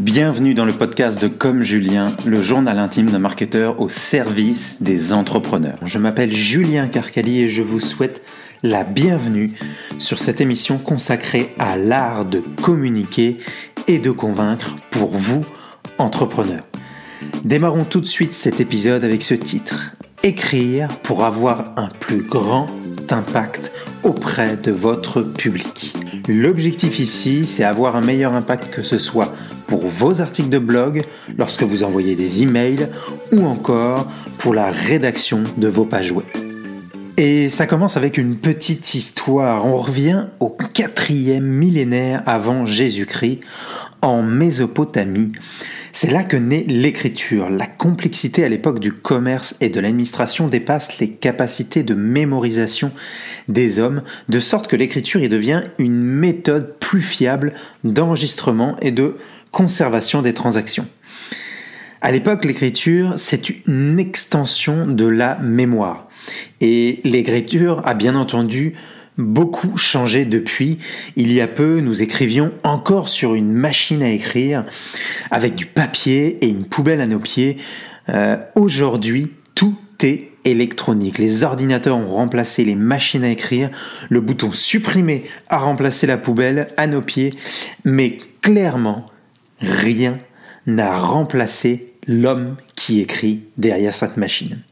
Bienvenue dans le podcast de Comme Julien, le journal intime d'un marketeur au service des entrepreneurs. Je m'appelle Julien Carcali et je vous souhaite la bienvenue sur cette émission consacrée à l'art de communiquer et de convaincre pour vous, entrepreneurs. Démarrons tout de suite cet épisode avec ce titre. Écrire pour avoir un plus grand impact auprès de votre public. L'objectif ici, c'est avoir un meilleur impact que ce soit pour vos articles de blog, lorsque vous envoyez des emails ou encore pour la rédaction de vos pages web. Et ça commence avec une petite histoire. On revient au quatrième millénaire avant Jésus-Christ, en Mésopotamie. C'est là que naît l'écriture. La complexité à l'époque du commerce et de l'administration dépasse les capacités de mémorisation des hommes, de sorte que l'écriture y devient une méthode plus fiable d'enregistrement et de conservation des transactions. À l'époque, l'écriture, c'est une extension de la mémoire. Et l'écriture a bien entendu beaucoup changé depuis. Il y a peu, nous écrivions encore sur une machine à écrire, avec du papier et une poubelle à nos pieds. Euh, aujourd'hui, tout est électronique. Les ordinateurs ont remplacé les machines à écrire. Le bouton supprimer a remplacé la poubelle à nos pieds. Mais clairement, rien n'a remplacé l'homme qui écrit derrière cette machine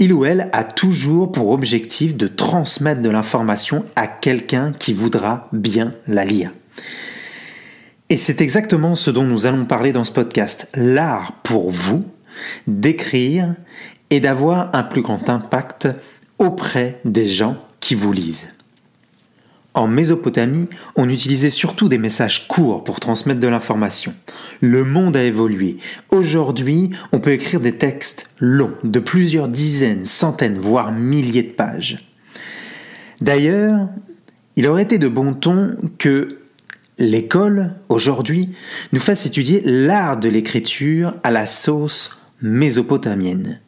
il ou elle a toujours pour objectif de transmettre de l'information à quelqu'un qui voudra bien la lire. Et c'est exactement ce dont nous allons parler dans ce podcast. L'art pour vous d'écrire et d'avoir un plus grand impact auprès des gens qui vous lisent. En Mésopotamie, on utilisait surtout des messages courts pour transmettre de l'information. Le monde a évolué. Aujourd'hui, on peut écrire des textes longs, de plusieurs dizaines, centaines, voire milliers de pages. D'ailleurs, il aurait été de bon ton que l'école, aujourd'hui, nous fasse étudier l'art de l'écriture à la sauce mésopotamienne.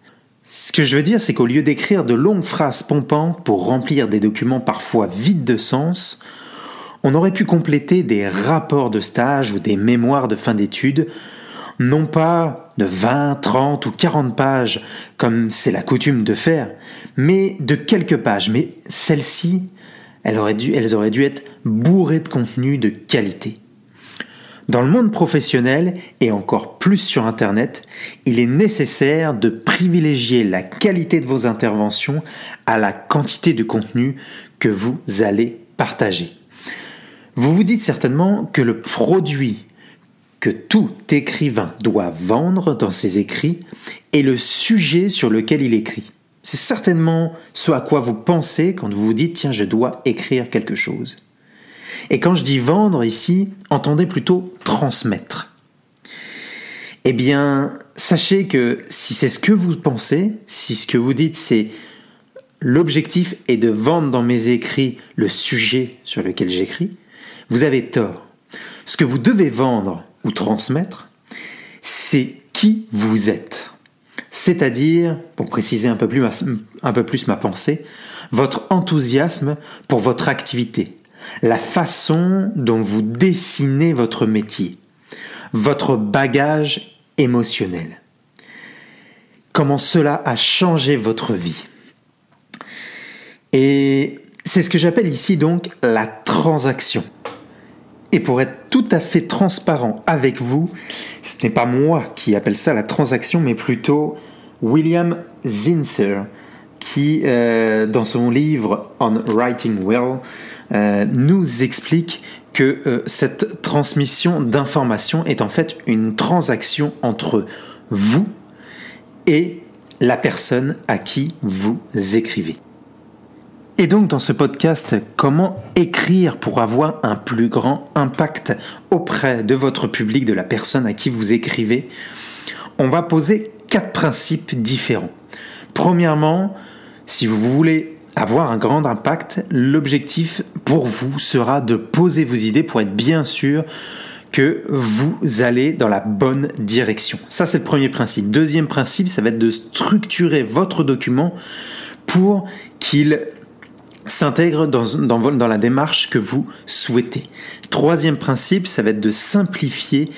Ce que je veux dire, c'est qu'au lieu d'écrire de longues phrases pompantes pour remplir des documents parfois vides de sens, on aurait pu compléter des rapports de stage ou des mémoires de fin d'études, non pas de 20, 30 ou 40 pages, comme c'est la coutume de faire, mais de quelques pages. Mais celles-ci, elles, elles auraient dû être bourrées de contenu de qualité. Dans le monde professionnel et encore plus sur Internet, il est nécessaire de privilégier la qualité de vos interventions à la quantité de contenu que vous allez partager. Vous vous dites certainement que le produit que tout écrivain doit vendre dans ses écrits est le sujet sur lequel il écrit. C'est certainement ce à quoi vous pensez quand vous vous dites tiens je dois écrire quelque chose. Et quand je dis vendre ici, entendez plutôt transmettre. Eh bien, sachez que si c'est ce que vous pensez, si ce que vous dites c'est l'objectif est de vendre dans mes écrits le sujet sur lequel j'écris, vous avez tort. Ce que vous devez vendre ou transmettre, c'est qui vous êtes. C'est-à-dire, pour préciser un peu, plus ma pensée, votre enthousiasme pour votre activité, la façon dont vous dessinez votre métier, votre bagage émotionnel. Comment cela a changé votre vie. Et c'est ce que j'appelle ici donc la transaction. Et pour être tout à fait transparent avec vous, ce n'est pas moi qui appelle ça la transaction, mais plutôt William Zinser, qui, euh, dans son livre On Writing Well, euh, nous explique que euh, cette transmission d'informations est en fait une transaction entre vous et la personne à qui vous écrivez. Et donc dans ce podcast, comment écrire pour avoir un plus grand impact auprès de votre public, de la personne à qui vous écrivez, on va poser quatre principes différents. Premièrement, si vous voulez avoir un grand impact, l'objectif pour vous sera de poser vos idées pour être bien sûr que vous allez dans la bonne direction. Ça, c'est le premier principe. Deuxième principe, ça va être de structurer votre document pour qu'il s'intègre dans, la démarche que vous souhaitez. Troisième principe, ça va être de simplifier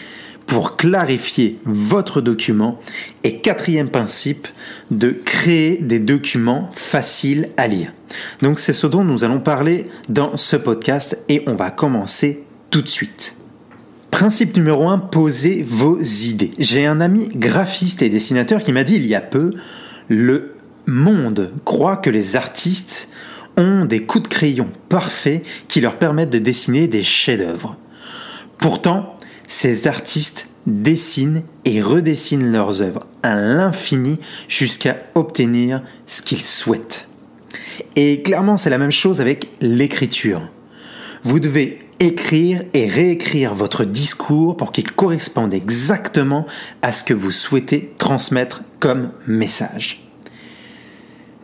pour clarifier votre document. Et quatrième principe, de créer des documents faciles à lire. Donc c'est ce dont nous allons parler dans ce podcast et on va commencer tout de suite. Principe numéro 1, posez vos idées. J'ai un ami graphiste et dessinateur qui m'a dit il y a peu, le monde croit que les artistes ont des coups de crayon parfaits qui leur permettent de dessiner des chefs-d'œuvre. Pourtant, ces artistes dessinent et redessinent leurs œuvres à l'infini jusqu'à obtenir ce qu'ils souhaitent. Et clairement, c'est la même chose avec l'écriture. Vous devez écrire et réécrire votre discours pour qu'il corresponde exactement à ce que vous souhaitez transmettre comme message.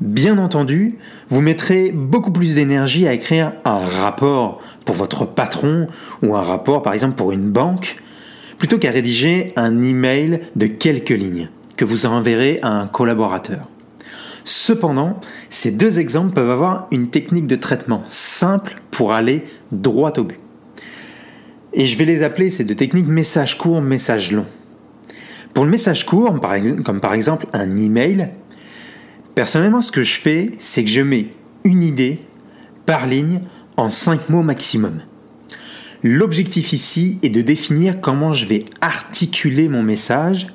Bien entendu, vous mettrez beaucoup plus d'énergie à écrire un rapport votre patron ou un rapport par exemple pour une banque plutôt qu'à rédiger un email de quelques lignes que vous enverrez à un collaborateur. Cependant, ces deux exemples peuvent avoir une technique de traitement simple pour aller droit au but. Et je vais les appeler ces deux techniques message court, message long. Pour le message court, comme par exemple un email, Personnellement, ce que je fais, c'est que je mets une idée par ligne en 5 mots maximum. L'objectif ici est de définir comment je vais articuler mon message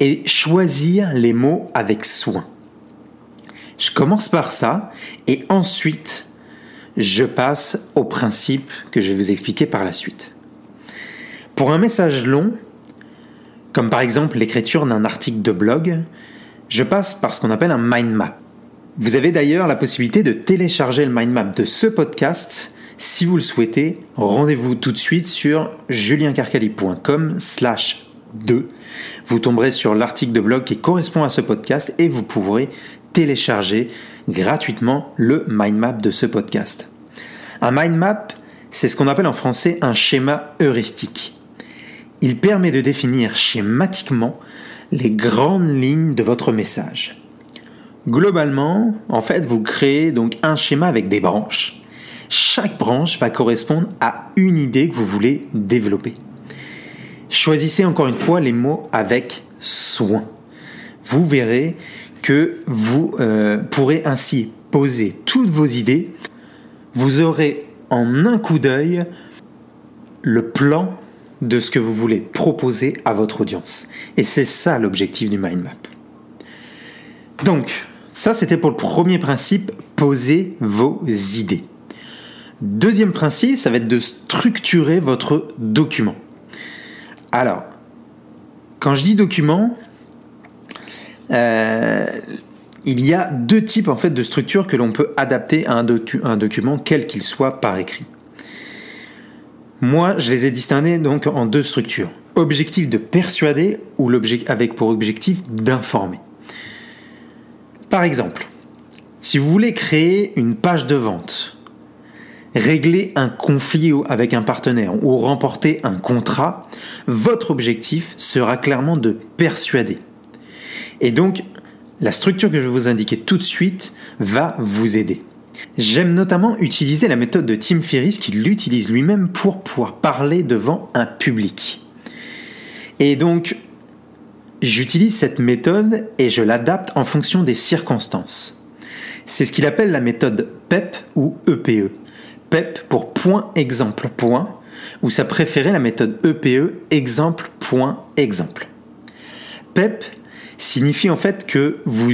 et choisir les mots avec soin. Je commence par ça et ensuite je passe au principe que je vais vous expliquer par la suite. Pour un message long, comme par exemple l'écriture d'un article de blog, je passe par ce qu'on appelle un mind map. Vous avez d'ailleurs la possibilité de télécharger le mind map de ce podcast. Si vous le souhaitez, rendez-vous tout de suite sur juliencarcali.com slash 2. Vous tomberez sur l'article de blog qui correspond à ce podcast et vous pourrez télécharger gratuitement le mind map de ce podcast. Un mind map, c'est ce qu'on appelle en français un schéma heuristique. Il permet de définir schématiquement les grandes lignes de votre message. Globalement, en fait, vous créez donc un schéma avec des branches. Chaque branche va correspondre à une idée que vous voulez développer. Choisissez encore une fois les mots avec soin. Vous verrez que vous euh, pourrez ainsi poser toutes vos idées. Vous aurez en un coup d'œil le plan de ce que vous voulez proposer à votre audience. Et c'est ça l'objectif du mind map. Donc, ça c'était pour le premier principe, poser vos idées. Deuxième principe, ça va être de structurer votre document. Alors, quand je dis document, euh, il y a deux types en fait de structures que l'on peut adapter à un, un document, quel qu'il soit par écrit. Moi, je les ai distingués donc en deux structures. Objectif de persuader ou avec pour objectif d'informer. Par exemple, si vous voulez créer une page de vente, régler un conflit avec un partenaire ou remporter un contrat, votre objectif sera clairement de persuader. Et donc, la structure que je vais vous indiquer tout de suite va vous aider. J'aime notamment utiliser la méthode de Tim Ferriss qui l'utilise lui-même pour pouvoir parler devant un public. Et donc, j'utilise cette méthode et je l'adapte en fonction des circonstances. C'est ce qu'il appelle la méthode PEP ou EPE. PEP pour point exemple point, ou sa préférée la méthode EPE exemple point exemple. PEP signifie en fait que vous,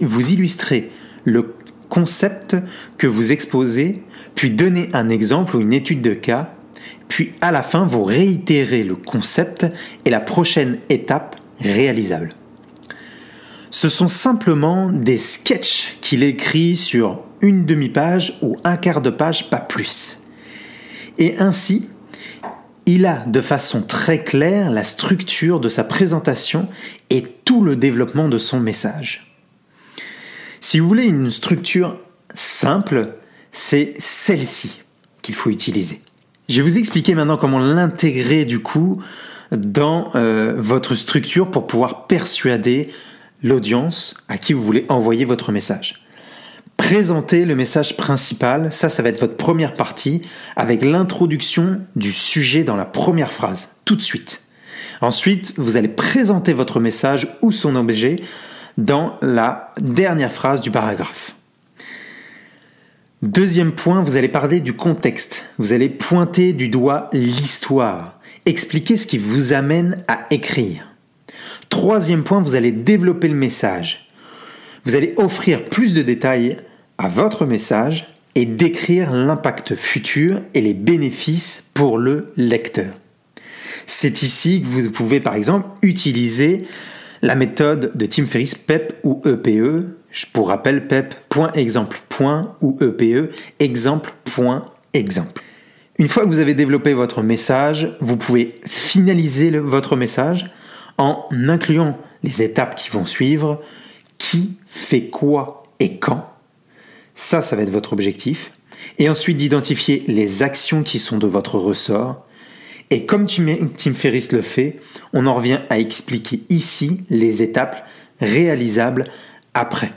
vous illustrez le concept que vous exposez, puis donner un exemple ou une étude de cas, puis à la fin vous réitérez le concept et la prochaine étape réalisable. Ce sont simplement des sketchs qu'il écrit sur une demi-page ou un quart de page, pas plus. Et ainsi, il a de façon très claire la structure de sa présentation et tout le développement de son message. Si vous voulez une structure simple, c'est celle-ci qu'il faut utiliser. Je vais vous expliquer maintenant comment l'intégrer du coup dans euh, votre structure pour pouvoir persuader l'audience à qui vous voulez envoyer votre message. Présentez le message principal, ça ça va être votre première partie avec l'introduction du sujet dans la première phrase, tout de suite. Ensuite, vous allez présenter votre message ou son objet dans la dernière phrase du paragraphe. Deuxième point, vous allez parler du contexte. Vous allez pointer du doigt l'histoire. Expliquer ce qui vous amène à écrire. Troisième point, vous allez développer le message. Vous allez offrir plus de détails à votre message et décrire l'impact futur et les bénéfices pour le lecteur. C'est ici que vous pouvez par exemple utiliser la méthode de Tim Ferriss PEP ou EPE. Pour rappel, PEP, exemple, ou EPE, exemple, point exemple. Une fois que vous avez développé votre message, vous pouvez finaliser votre message en incluant les étapes qui vont suivre, qui fait quoi et quand. Ça, ça va être votre objectif. Et ensuite d'identifier les actions qui sont de votre ressort. Et comme Tim Ferriss le fait, on en revient à expliquer ici les étapes réalisables après.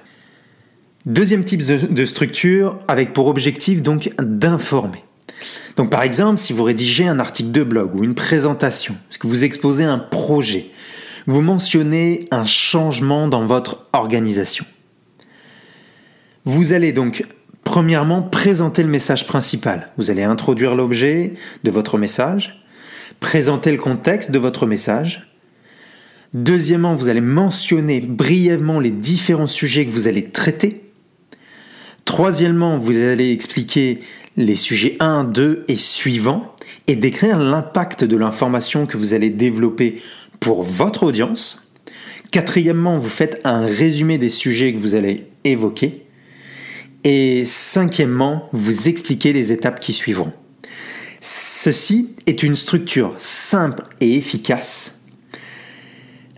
Deuxième type de structure avec pour objectif donc d'informer. Donc par exemple, si vous rédigez un article de blog ou une présentation, est-ce que vous exposez un projet, vous mentionnez un changement dans votre organisation. Vous allez donc premièrement présenter le message principal. Vous allez introduire l'objet de votre message, présenter le contexte de votre message. Deuxièmement, vous allez mentionner brièvement les différents sujets que vous allez traiter. Troisièmement, vous allez expliquer les sujets 1, 2 et suivants et décrire l'impact de l'information que vous allez développer pour votre audience. Quatrièmement, vous faites un résumé des sujets que vous allez évoquer. Et cinquièmement, vous expliquez les étapes qui suivront. Ceci est une structure simple et efficace.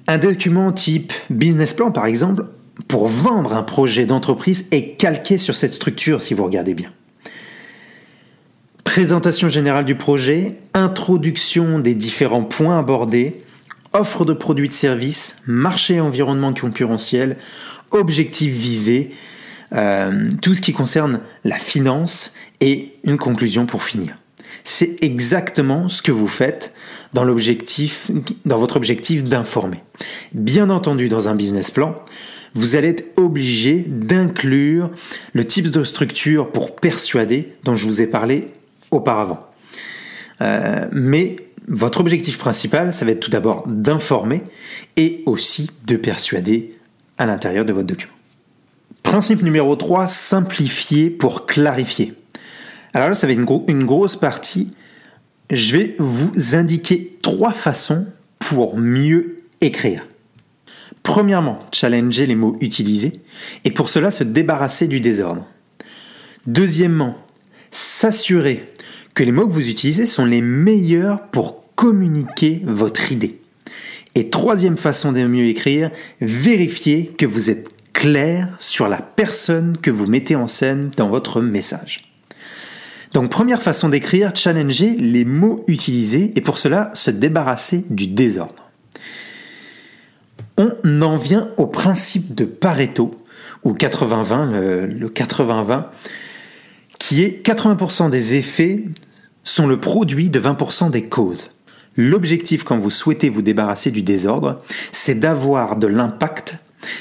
Un document type business plan, par exemple, pour vendre un projet d'entreprise est calqué sur cette structure si vous regardez bien. Présentation générale du projet, introduction des différents points abordés, offre de produits de services, marché et environnement concurrentiel, objectifs visés, euh, tout ce qui concerne la finance et une conclusion pour finir. C'est exactement ce que vous faites dans, dans votre objectif d'informer. Bien entendu, dans un business plan, vous allez être obligé d'inclure le type de structure pour persuader dont je vous ai parlé auparavant. Euh, mais votre objectif principal, ça va être tout d'abord d'informer et aussi de persuader à l'intérieur de votre document. Principe numéro 3, simplifier pour clarifier. Alors là, ça va être une, une grosse partie. Je vais vous indiquer trois façons pour mieux écrire. Premièrement, challenger les mots utilisés et pour cela se débarrasser du désordre. Deuxièmement, s'assurer les mots que vous utilisez sont les meilleurs pour communiquer votre idée. Et troisième façon de mieux écrire, vérifier que vous êtes clair sur la personne que vous mettez en scène dans votre message. Donc première façon d'écrire, challenger les mots utilisés et pour cela se débarrasser du désordre. On en vient au principe de Pareto, ou 80-20, le, le 80-20, qui est 80% des effets sont le produit de 20% des causes. L'objectif quand vous souhaitez vous débarrasser du désordre, c'est d'avoir de l'impact,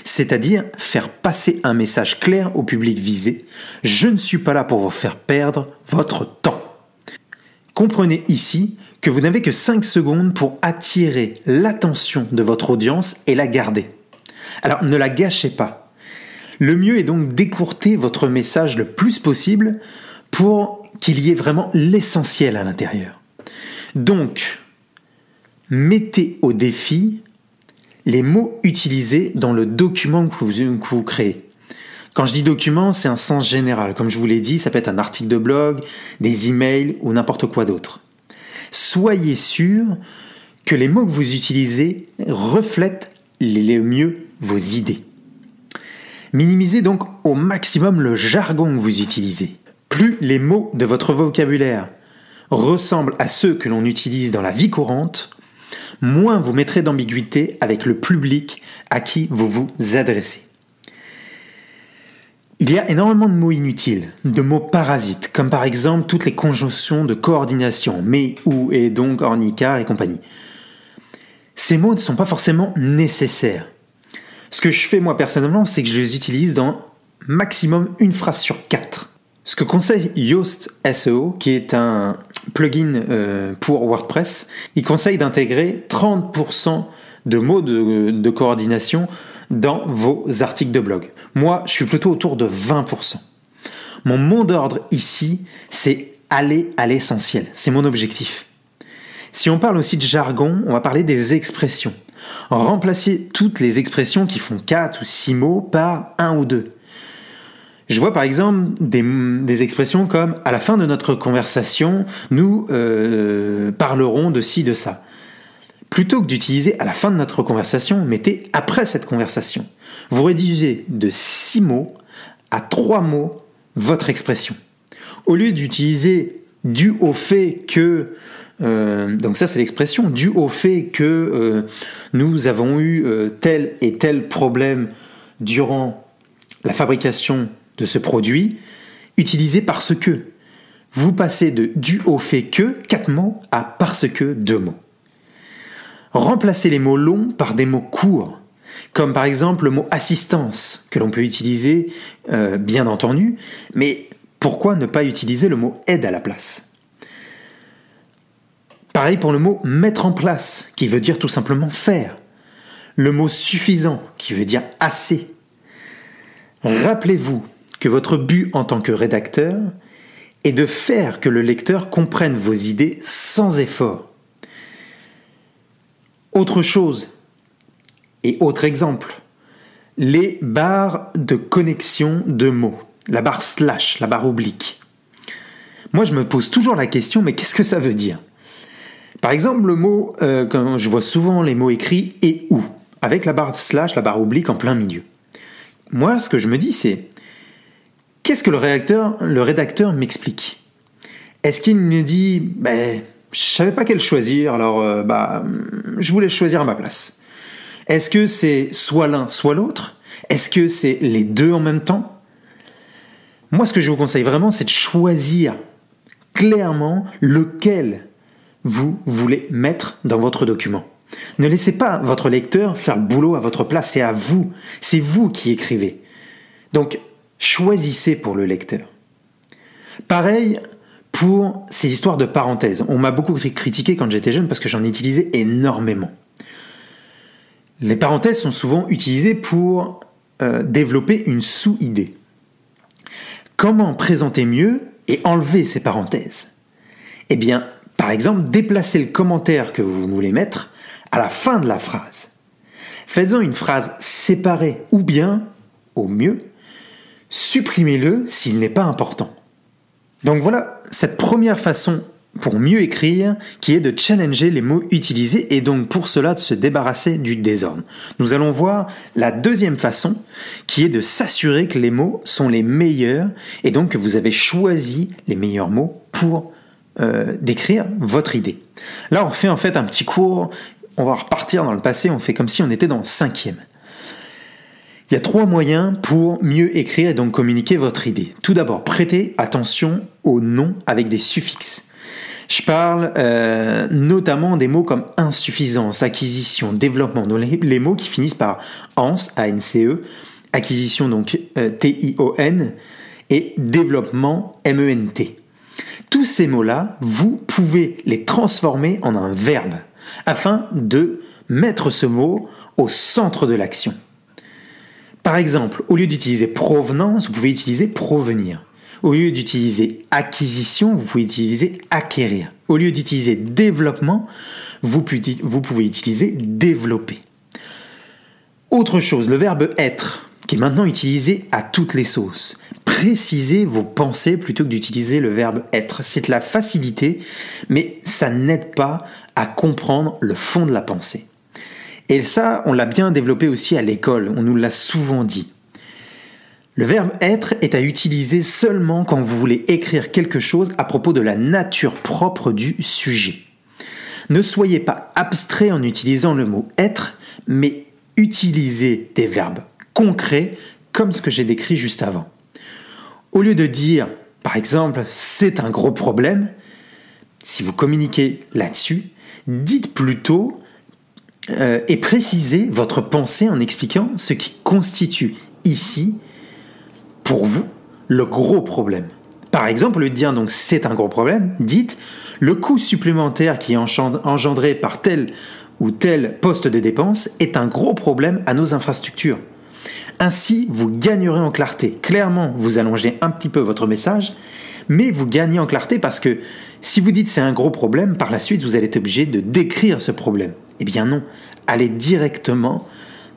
c'est-à-dire faire passer un message clair au public visé. Je ne suis pas là pour vous faire perdre votre temps. Comprenez ici que vous n'avez que 5 secondes pour attirer l'attention de votre audience et la garder. Alors ne la gâchez pas. Le mieux est donc d'écourter votre message le plus possible pour qu'il y ait vraiment l'essentiel à l'intérieur. Donc, mettez au défi les mots utilisés dans le document que vous, créez. Quand je dis document, c'est un sens général. Comme je vous l'ai dit, ça peut être un article de blog, des emails ou n'importe quoi d'autre. Soyez sûr que les mots que vous utilisez reflètent le mieux vos idées. Minimisez donc au maximum le jargon que vous utilisez. Plus les mots de votre vocabulaire ressemblent à ceux que l'on utilise dans la vie courante, moins vous mettrez d'ambiguïté avec le public à qui vous vous adressez. Il y a énormément de mots inutiles, de mots parasites, comme par exemple toutes les conjonctions de coordination, mais, ou, et donc, ornica et compagnie. ces mots ne sont pas forcément nécessaires. Ce que je fais moi personnellement, c'est que je les utilise dans maximum une phrase sur quatre. Ce que conseille Yoast SEO, qui est un plugin euh, pour WordPress, il conseille d'intégrer 30% de mots de, coordination dans vos articles de blog. Moi, je suis plutôt autour de 20%. Mon mot d'ordre ici, c'est aller à l'essentiel. C'est mon objectif. Si on parle aussi de jargon, on va parler des expressions. Remplacer toutes les expressions qui font 4 ou 6 mots par un ou deux. Je vois par exemple des, expressions comme à la fin de notre conversation, nous euh, parlerons de ci, de ça. Plutôt que d'utiliser à la fin de notre conversation, mettez après cette conversation. Vous réduisez de 6 mots à 3 mots votre expression. Au lieu d'utiliser dû au fait que euh, donc ça c'est l'expression dû au fait que euh, nous avons eu tel et tel problème durant la fabrication de ce produit, utilisé parce que. Vous passez de du au fait que, quatre mots, à parce que, deux mots. Remplacez les mots longs par des mots courts, comme par exemple le mot assistance, que l'on peut utiliser, euh, bien entendu, mais pourquoi ne pas utiliser le mot aide à la place? Pareil pour le mot mettre en place, qui veut dire tout simplement faire. Le mot suffisant, qui veut dire assez. Rappelez-vous que votre but en tant que rédacteur est de faire que le lecteur comprenne vos idées sans effort. Autre chose, et autre exemple, les barres de connexion de mots, la barre slash, la barre oblique. Moi, je me pose toujours la question, mais qu'est-ce que ça veut dire? Par exemple, le mot, euh, je vois souvent les mots écrits et ou, avec la barre slash, la barre oblique en plein milieu. Moi, ce que je me dis, c'est Qu'est-ce que le rédacteur, m'explique? Est-ce qu'il me dit, ben, je savais pas quel choisir, alors euh, bah, je voulais choisir à ma place. Est-ce que c'est soit l'un, soit l'autre? Est-ce que c'est les deux en même temps? Moi, ce que je vous conseille vraiment, c'est de choisir clairement lequel vous voulez mettre dans votre document. Ne laissez pas votre lecteur faire le boulot à votre place, c'est à vous, c'est vous qui écrivez. Choisissez pour le lecteur. Pareil pour ces histoires de parenthèses. On m'a beaucoup critiqué quand j'étais jeune parce que j'en utilisais énormément. Les parenthèses sont souvent utilisées pour euh, développer une sous-idée. Comment présenter mieux et enlever ces parenthèses? Eh bien, par exemple, déplacer le commentaire que vous voulez mettre à la fin de la phrase. Faites-en une phrase séparée ou bien, au mieux, supprimez-le s'il n'est pas important. Donc voilà cette première façon pour mieux écrire qui est de challenger les mots utilisés et donc pour cela de se débarrasser du désordre. Nous allons voir la deuxième façon qui est de s'assurer que les mots sont les meilleurs et donc que vous avez choisi les meilleurs mots pour euh, décrire votre idée. Là on fait en fait un petit cours, on va repartir dans le passé, on fait comme si on était dans le cinquième. Il y a trois moyens pour mieux écrire et donc communiquer votre idée. Tout d'abord, prêtez attention aux noms avec des suffixes. Je parle euh, notamment des mots comme insuffisance, acquisition, développement, donc les, mots qui finissent par ans, A-N-C-E, acquisition donc euh, T-I-O-N et développement M-E-N-T. Tous ces mots-là, vous pouvez les transformer en un verbe afin de mettre ce mot au centre de l'action. Par exemple, au lieu d'utiliser provenance, vous pouvez utiliser provenir. Au lieu d'utiliser acquisition, vous pouvez utiliser acquérir. Au lieu d'utiliser développement, vous pouvez utiliser développer. Autre chose, le verbe être, qui est maintenant utilisé à toutes les sauces. Précisez vos pensées plutôt que d'utiliser le verbe être. C'est de la facilité, mais ça n'aide pas à comprendre le fond de la pensée. Et ça, on l'a bien développé aussi à l'école, on nous l'a souvent dit. Le verbe être est à utiliser seulement quand vous voulez écrire quelque chose à propos de la nature propre du sujet. Ne soyez pas abstrait en utilisant le mot être, mais utilisez des verbes concrets comme ce que j'ai décrit juste avant. Au lieu de dire, par exemple, c'est un gros problème, si vous communiquez là-dessus, dites plutôt euh, et préciser votre pensée en expliquant ce qui constitue ici, pour vous, le gros problème. Par exemple, de dire donc c'est un gros problème, dites le coût supplémentaire qui est engendré par tel ou tel poste de dépense est un gros problème à nos infrastructures. Ainsi, vous gagnerez en clarté. Clairement, vous allongez un petit peu votre message, mais vous gagnez en clarté parce que si vous dites c'est un gros problème, par la suite, vous allez être obligé de décrire ce problème. Eh bien non, allez directement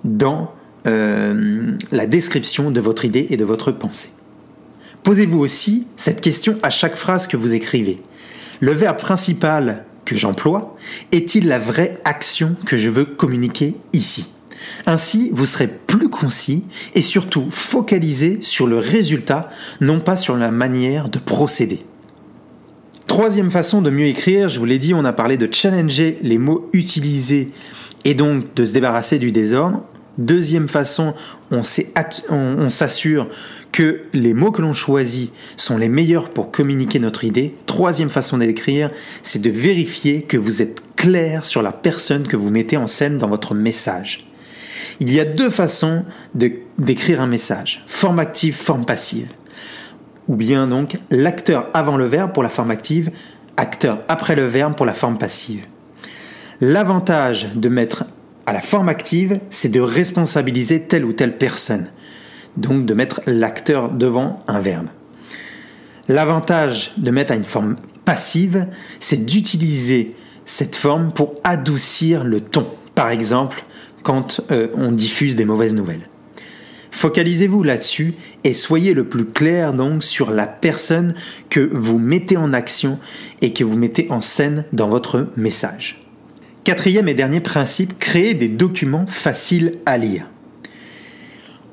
dans euh, la description de votre idée et de votre pensée. Posez-vous aussi cette question à chaque phrase que vous écrivez. Le verbe principal que j'emploie est-il la vraie action que je veux communiquer ici? Ainsi, vous serez plus concis et surtout focalisé sur le résultat, non pas sur la manière de procéder. Troisième façon de mieux écrire, je vous l'ai dit, on a parlé de challenger les mots utilisés et donc de se débarrasser du désordre. Deuxième façon, on s'assure que les mots que l'on choisit sont les meilleurs pour communiquer notre idée. Troisième façon d'écrire, c'est de vérifier que vous êtes clair sur la personne que vous mettez en scène dans votre message. Il y a deux façons d'écrire un message, forme active, forme passive. Ou bien donc l'acteur avant le verbe pour la forme active, acteur après le verbe pour la forme passive. L'avantage de mettre à la forme active, c'est de responsabiliser telle ou telle personne. Donc de mettre l'acteur devant un verbe. L'avantage de mettre à une forme passive, c'est d'utiliser cette forme pour adoucir le ton. Par exemple, quand euh, on diffuse des mauvaises nouvelles. Focalisez-vous là-dessus et soyez le plus clair donc sur la personne que vous mettez en action et que vous mettez en scène dans votre message. Quatrième et dernier principe, créer des documents faciles à lire.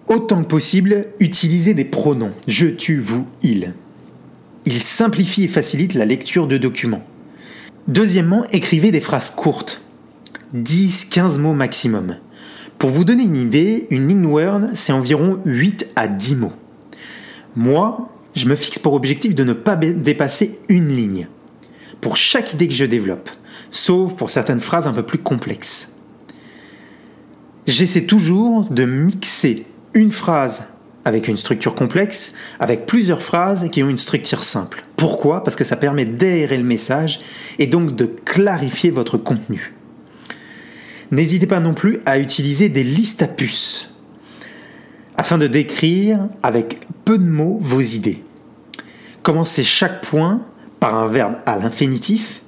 Autant que possible, utilisez des pronoms je, tu, vous, il. Il simplifie et facilite la lecture de documents. Deuxièmement, écrivez des phrases courtes. 10-15 mots maximum. Pour vous donner une idée, une ligne Word, c'est environ 8 à 10 mots. Moi, je me fixe pour objectif de ne pas dépasser une ligne pour chaque idée que je développe, sauf pour certaines phrases un peu plus complexes. J'essaie toujours de mixer une phrase avec une structure complexe, avec plusieurs phrases qui ont une structure simple. Pourquoi? Parce que ça permet d'aérer le message et donc de clarifier votre contenu. N'hésitez pas non plus à utiliser des listes à puces afin de décrire avec peu de mots vos idées. Commencez chaque point par un verbe à l'infinitif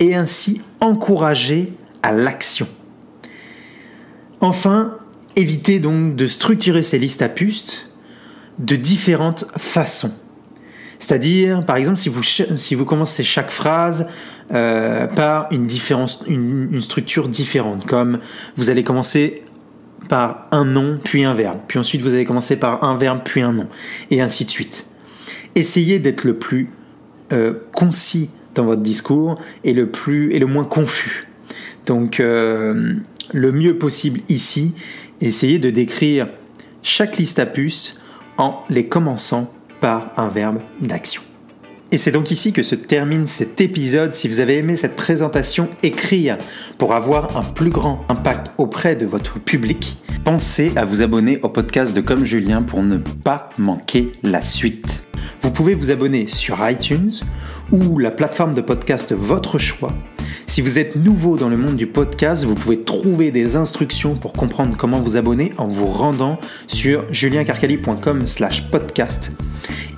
et ainsi encourager à l'action. Enfin, évitez donc de structurer ces listes à puces de différentes façons. C'est-à-dire, par exemple, si vous, si vous commencez chaque phrase euh, par une, différence, une, structure différente, comme vous allez commencer par un nom, puis un verbe, puis ensuite vous allez commencer par un verbe, puis un nom, et ainsi de suite. Essayez d'être le plus euh, concis dans votre discours et le, plus, et le moins confus. Donc, euh, le mieux possible ici, essayez de décrire chaque liste à puces en les commençant par un verbe d'action. Et c'est donc ici que se termine cet épisode. Si vous avez aimé cette présentation, écrire pour avoir un plus grand impact auprès de votre public, pensez à vous abonner au podcast de Comme Julien pour ne pas manquer la suite. Vous pouvez vous abonner sur iTunes ou la plateforme de podcast votre choix. Si vous êtes nouveau dans le monde du podcast, vous pouvez trouver des instructions pour comprendre comment vous abonner en vous rendant sur juliencarcali.com/podcast.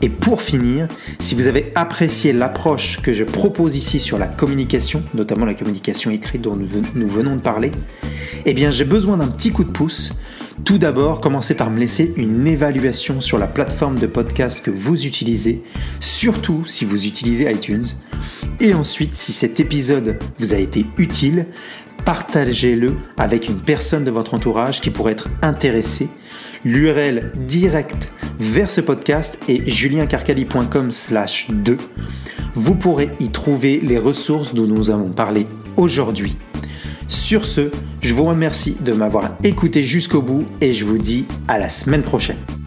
Et pour finir, si vous avez apprécié l'approche que je propose ici sur la communication, notamment la communication écrite dont nous venons de parler, eh bien j'ai besoin d'un petit coup de pouce. Tout d'abord, commencez par me laisser une évaluation sur la plateforme de podcast que vous utilisez, surtout si vous utilisez iTunes. Et ensuite, si cet épisode vous a été utile, partagez-le avec une personne de votre entourage qui pourrait être intéressée. L'URL directe vers ce podcast est juliencarcali.com slash 2. Vous pourrez y trouver les ressources dont nous avons parlé aujourd'hui. Sur ce, je vous remercie de m'avoir écouté jusqu'au bout et je vous dis à la semaine prochaine.